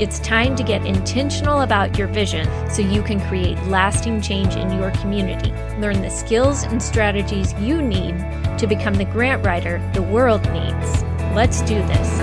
It's time to get intentional about your vision so you can create lasting change in your community. Learn the skills and strategies you need to become the grant writer the world needs. Let's do this.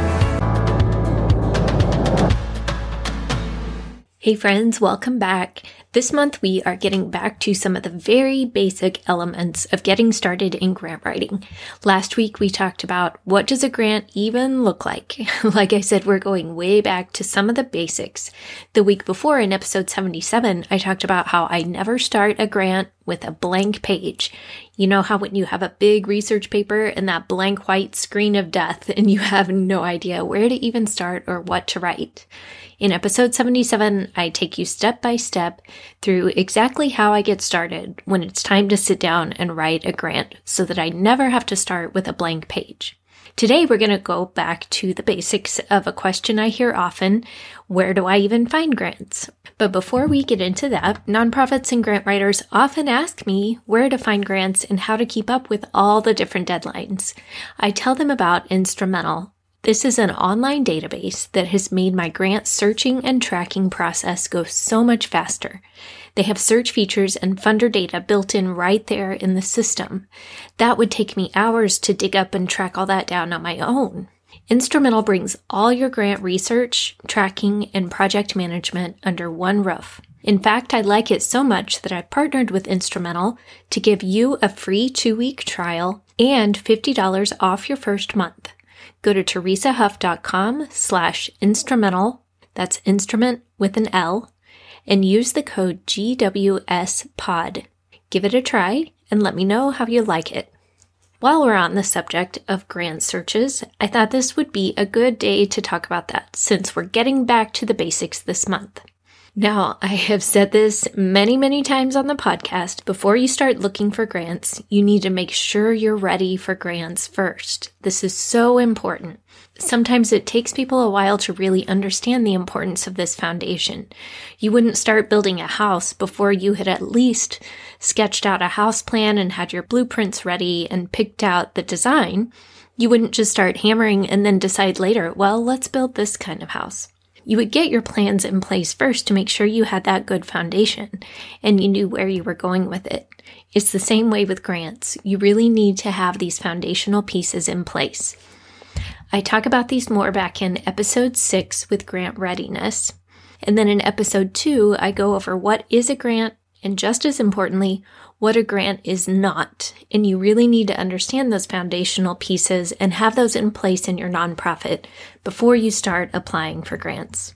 Hey, friends, welcome back. This month, we are getting back to some of the very basic elements of getting started in grant writing. Last week, we talked about what does a grant even look like? like I said, we're going way back to some of the basics. The week before, in episode 77, I talked about how I never start a grant with a blank page. You know how when you have a big research paper and that blank white screen of death and you have no idea where to even start or what to write. In episode 77, I take you step by step through exactly how I get started when it's time to sit down and write a grant so that I never have to start with a blank page. Today, we're going to go back to the basics of a question I hear often where do I even find grants? But before we get into that, nonprofits and grant writers often ask me where to find grants and how to keep up with all the different deadlines. I tell them about Instrumentl, this is an online database that has made my grant searching and tracking process go so much faster. They have search features and funder data built in right there in the system. That would take me hours to dig up and track all that down on my own. Instrumentl brings all your grant research, tracking, and project management under one roof. In fact, I like it so much that I partnered with Instrumentl to give you a free two week trial and $50 off your first month go to teresahuff.com slash instrumentl, that's instrument with an L, and use the code GWSPOD. Give it a try and let me know how you like it. While we're on the subject of grant searches, I thought this would be a good day to talk about that since we're getting back to the basics this month. Now, I have said this many, many times on the podcast. Before you start looking for grants, you need to make sure you're ready for grants first. This is so important. Sometimes it takes people a while to really understand the importance of this foundation. You wouldn't start building a house before you had at least sketched out a house plan and had your blueprints ready and picked out the design. You wouldn't just start hammering and then decide later, well, let's build this kind of house. You would get your plans in place first to make sure you had that good foundation and you knew where you were going with it. It's the same way with grants. You really need to have these foundational pieces in place. I talk about these more back in episode six with grant readiness. And then in episode two, I go over what is a grant and just as importantly, what a grant is not. And you really need to understand those foundational pieces and have those in place in your nonprofit before you start applying for grants.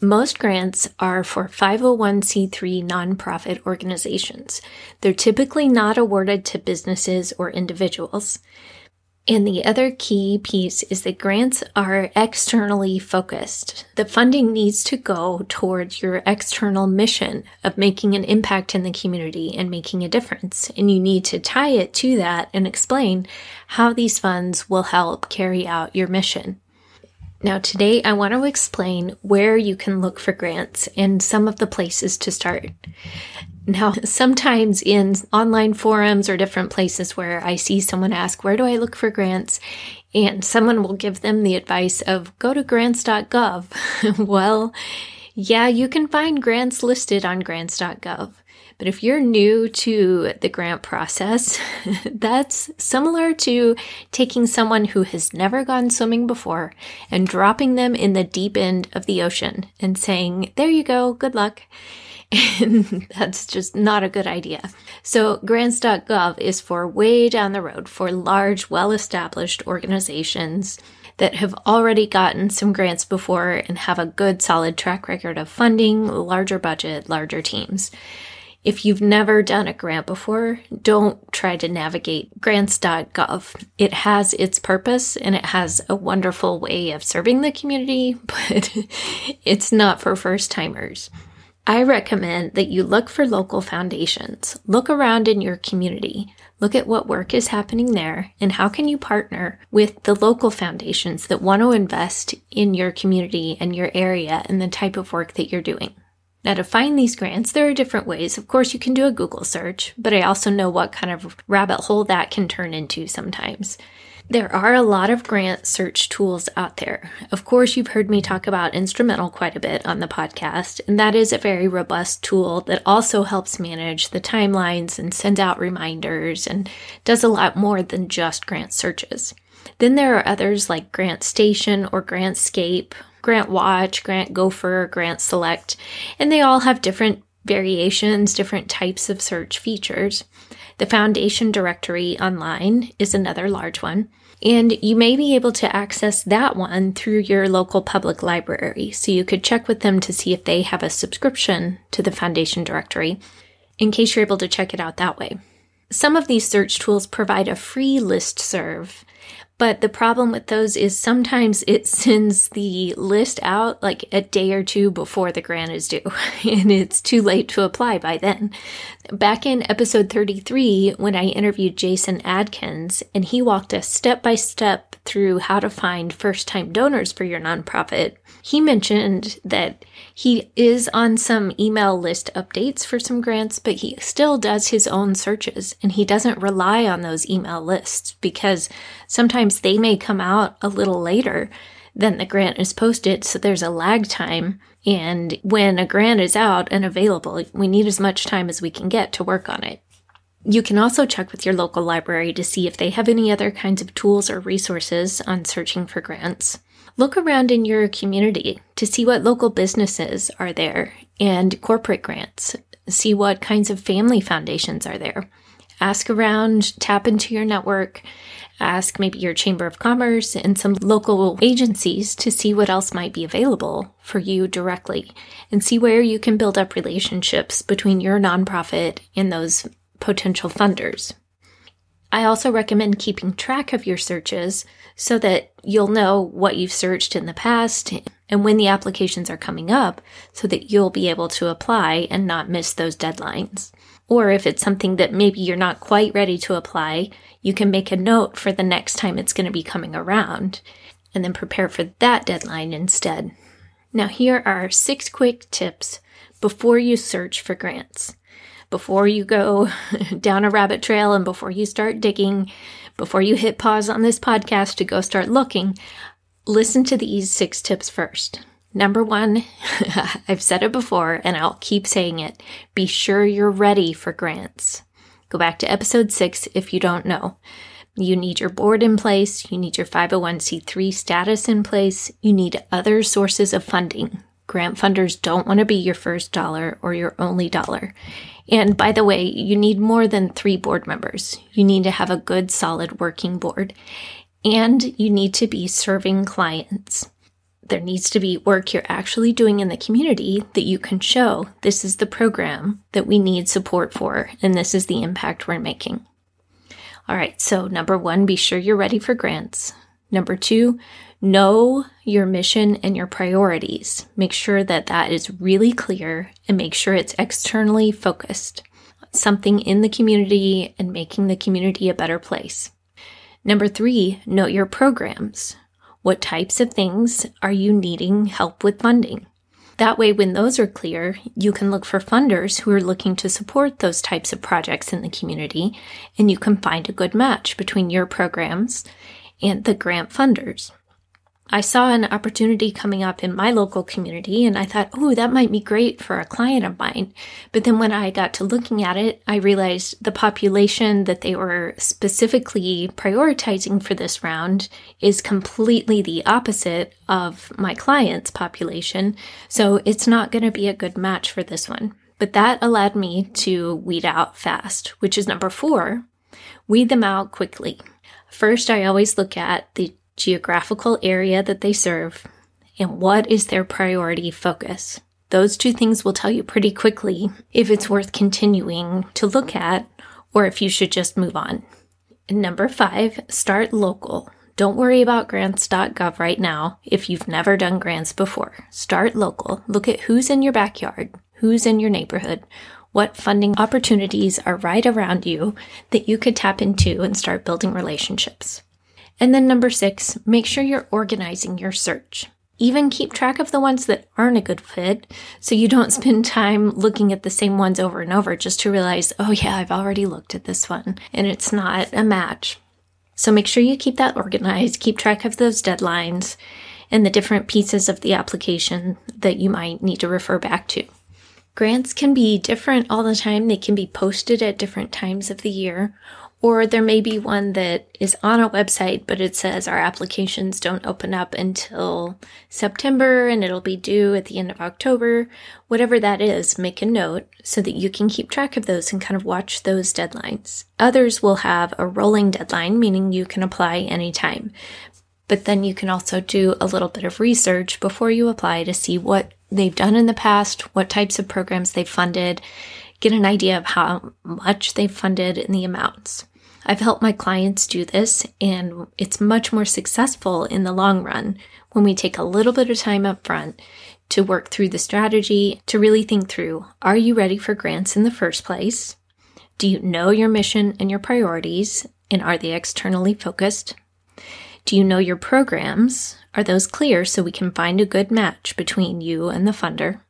Most grants are for 501c3 nonprofit organizations. They're typically not awarded to businesses or individuals. And the other key piece is that grants are externally focused. The funding needs to go towards your external mission of making an impact in the community and making a difference. And you need to tie it to that and explain how these funds will help carry out your mission. Now, today I want to explain where you can look for grants and some of the places to start. Now, sometimes in online forums or different places where I see someone ask, Where do I look for grants? and someone will give them the advice of go to grants.gov. well, yeah, you can find grants listed on grants.gov. But if you're new to the grant process, that's similar to taking someone who has never gone swimming before and dropping them in the deep end of the ocean and saying, There you go, good luck. And that's just not a good idea. So grants.gov is for way down the road for large, well-established organizations that have already gotten some grants before and have a good solid track record of funding, larger budget, larger teams. If you've never done a grant before, don't try to navigate grants.gov. It has its purpose and it has a wonderful way of serving the community, but it's not for first timers. I recommend that you look for local foundations. Look around in your community. Look at what work is happening there and how can you partner with the local foundations that want to invest in your community and your area and the type of work that you're doing. Now, to find these grants, there are different ways. Of course, you can do a Google search, but I also know what kind of rabbit hole that can turn into sometimes. There are a lot of grant search tools out there. Of course, you've heard me talk about Instrumentl quite a bit on the podcast, and that is a very robust tool that also helps manage the timelines and send out reminders and does a lot more than just grant searches. Then there are others like Grant Station or Grantscape, Grant Watch, Grant Gopher, Grant Select, and they all have different variations, different types of search features. The Foundation Directory online is another large one. And you may be able to access that one through your local public library. So you could check with them to see if they have a subscription to the Foundation Directory in case you're able to check it out that way. Some of these search tools provide a free list serve but the problem with those is sometimes it sends the list out like a day or two before the grant is due, and it's too late to apply by then. Back in episode 33, when I interviewed Jason Adkins, and he walked us step by step through how to find first time donors for your nonprofit, he mentioned that he is on some email list updates for some grants, but he still does his own searches and he doesn't rely on those email lists because sometimes they may come out a little later than the grant is posted. So there's a lag time. And when a grant is out and available, we need as much time as we can get to work on it. You can also check with your local library to see if they have any other kinds of tools or resources on searching for grants. Look around in your community to see what local businesses are there and corporate grants. See what kinds of family foundations are there. Ask around, tap into your network, ask maybe your Chamber of Commerce and some local agencies to see what else might be available for you directly and see where you can build up relationships between your nonprofit and those potential funders. I also recommend keeping track of your searches so that you'll know what you've searched in the past and when the applications are coming up so that you'll be able to apply and not miss those deadlines. Or if it's something that maybe you're not quite ready to apply, you can make a note for the next time it's going to be coming around and then prepare for that deadline instead. Now, here are six quick tips before you search for grants before you go down a rabbit trail and before you start digging, before you hit pause on this podcast to go start looking, listen to these six tips first. Number one, I've said it before and I'll keep saying it. Be sure you're ready for grants. Go back to episode six if you don't know. You need your board in place. You need your 501c3 status in place. You need other sources of funding. Grant funders don't want to be your first dollar or your only dollar. And by the way, you need more than three board members. You need to have a good, solid working board. And you need to be serving clients. There needs to be work you're actually doing in the community that you can show this is the program that we need support for, and this is the impact we're making. All right, so number one, be sure you're ready for grants. Number two, Know your mission and your priorities. Make sure that that is really clear and make sure it's externally focused. Something in the community and making the community a better place. Number three, know your programs. What types of things are you needing help with funding? That way, when those are clear, you can look for funders who are looking to support those types of projects in the community, and you can find a good match between your programs and the grant funders. I saw an opportunity coming up in my local community and I thought, oh, that might be great for a client of mine. But then when I got to looking at it, I realized the population that they were specifically prioritizing for this round is completely the opposite of my client's population. So it's not going to be a good match for this one. But that allowed me to weed out fast, which is number four. Weed them out quickly. First, I always look at the geographical area that they serve, and what is their priority focus. Those two things will tell you pretty quickly if it's worth continuing to look at or if you should just move on. And number five, start local. Don't worry about grants.gov right now if you've never done grants before. Start local. Look at who's in your backyard, who's in your neighborhood, what funding opportunities are right around you that you could tap into and start building relationships. And then number six, make sure you're organizing your search. Even keep track of the ones that aren't a good fit so you don't spend time looking at the same ones over and over just to realize, oh yeah, I've already looked at this one and it's not a match. So make sure you keep that organized, keep track of those deadlines and the different pieces of the application that you might need to refer back to. Grants can be different all the time. They can be posted at different times of the year, or there may be one that is on a website, but it says our applications don't open up until September and it'll be due at the end of October. Whatever that is, make a note so that you can keep track of those and kind of watch those deadlines. Others will have a rolling deadline, meaning you can apply anytime. But then you can also do a little bit of research before you apply to see what they've done in the past, what types of programs they've funded, get an idea of how much they've funded and the amounts. I've helped my clients do this, and it's much more successful in the long run when we take a little bit of time up front to work through the strategy, to really think through are you ready for grants in the first place? Do you know your mission and your priorities, and are they externally focused? Do you know your programs? Are those clear so we can find a good match between you and the funder?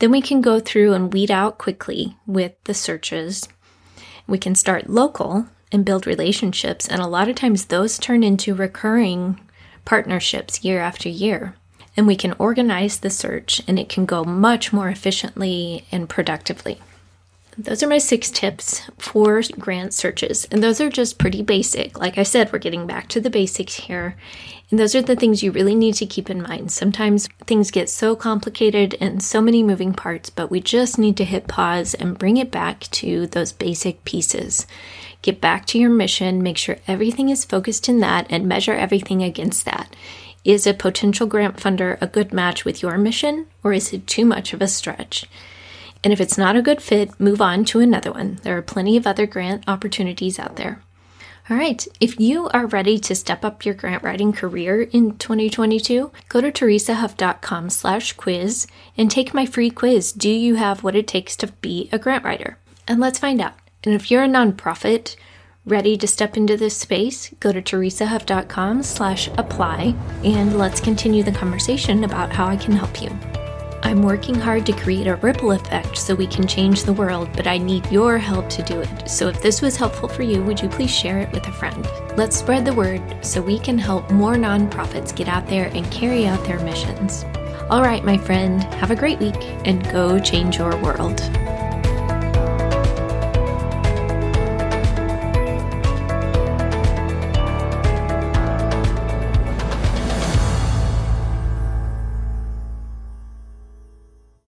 Then we can go through and weed out quickly with the searches. We can start local and build relationships, and a lot of times those turn into recurring partnerships year after year. And we can organize the search and it can go much more efficiently and productively. Those are my six tips for grant searches. And those are just pretty basic. Like I said, we're getting back to the basics here. And those are the things you really need to keep in mind. Sometimes things get so complicated and so many moving parts, but we just need to hit pause and bring it back to those basic pieces. Get back to your mission, make sure everything is focused in that, and measure everything against that. Is a potential grant funder a good match with your mission, or is it too much of a stretch? And if it's not a good fit, move on to another one. There are plenty of other grant opportunities out there. All right, if you are ready to step up your grant writing career in 2022, go to teresahuff.com slash quiz and take my free quiz. Do you have what it takes to be a grant writer? And let's find out. And if you're a nonprofit ready to step into this space, go to teresahuff.com slash apply and let's continue the conversation about how I can help you. I'm working hard to create a ripple effect so we can change the world, but I need your help to do it. So if this was helpful for you, would you please share it with a friend? Let's spread the word so we can help more nonprofits get out there and carry out their missions. All right, my friend, have a great week and go change your world.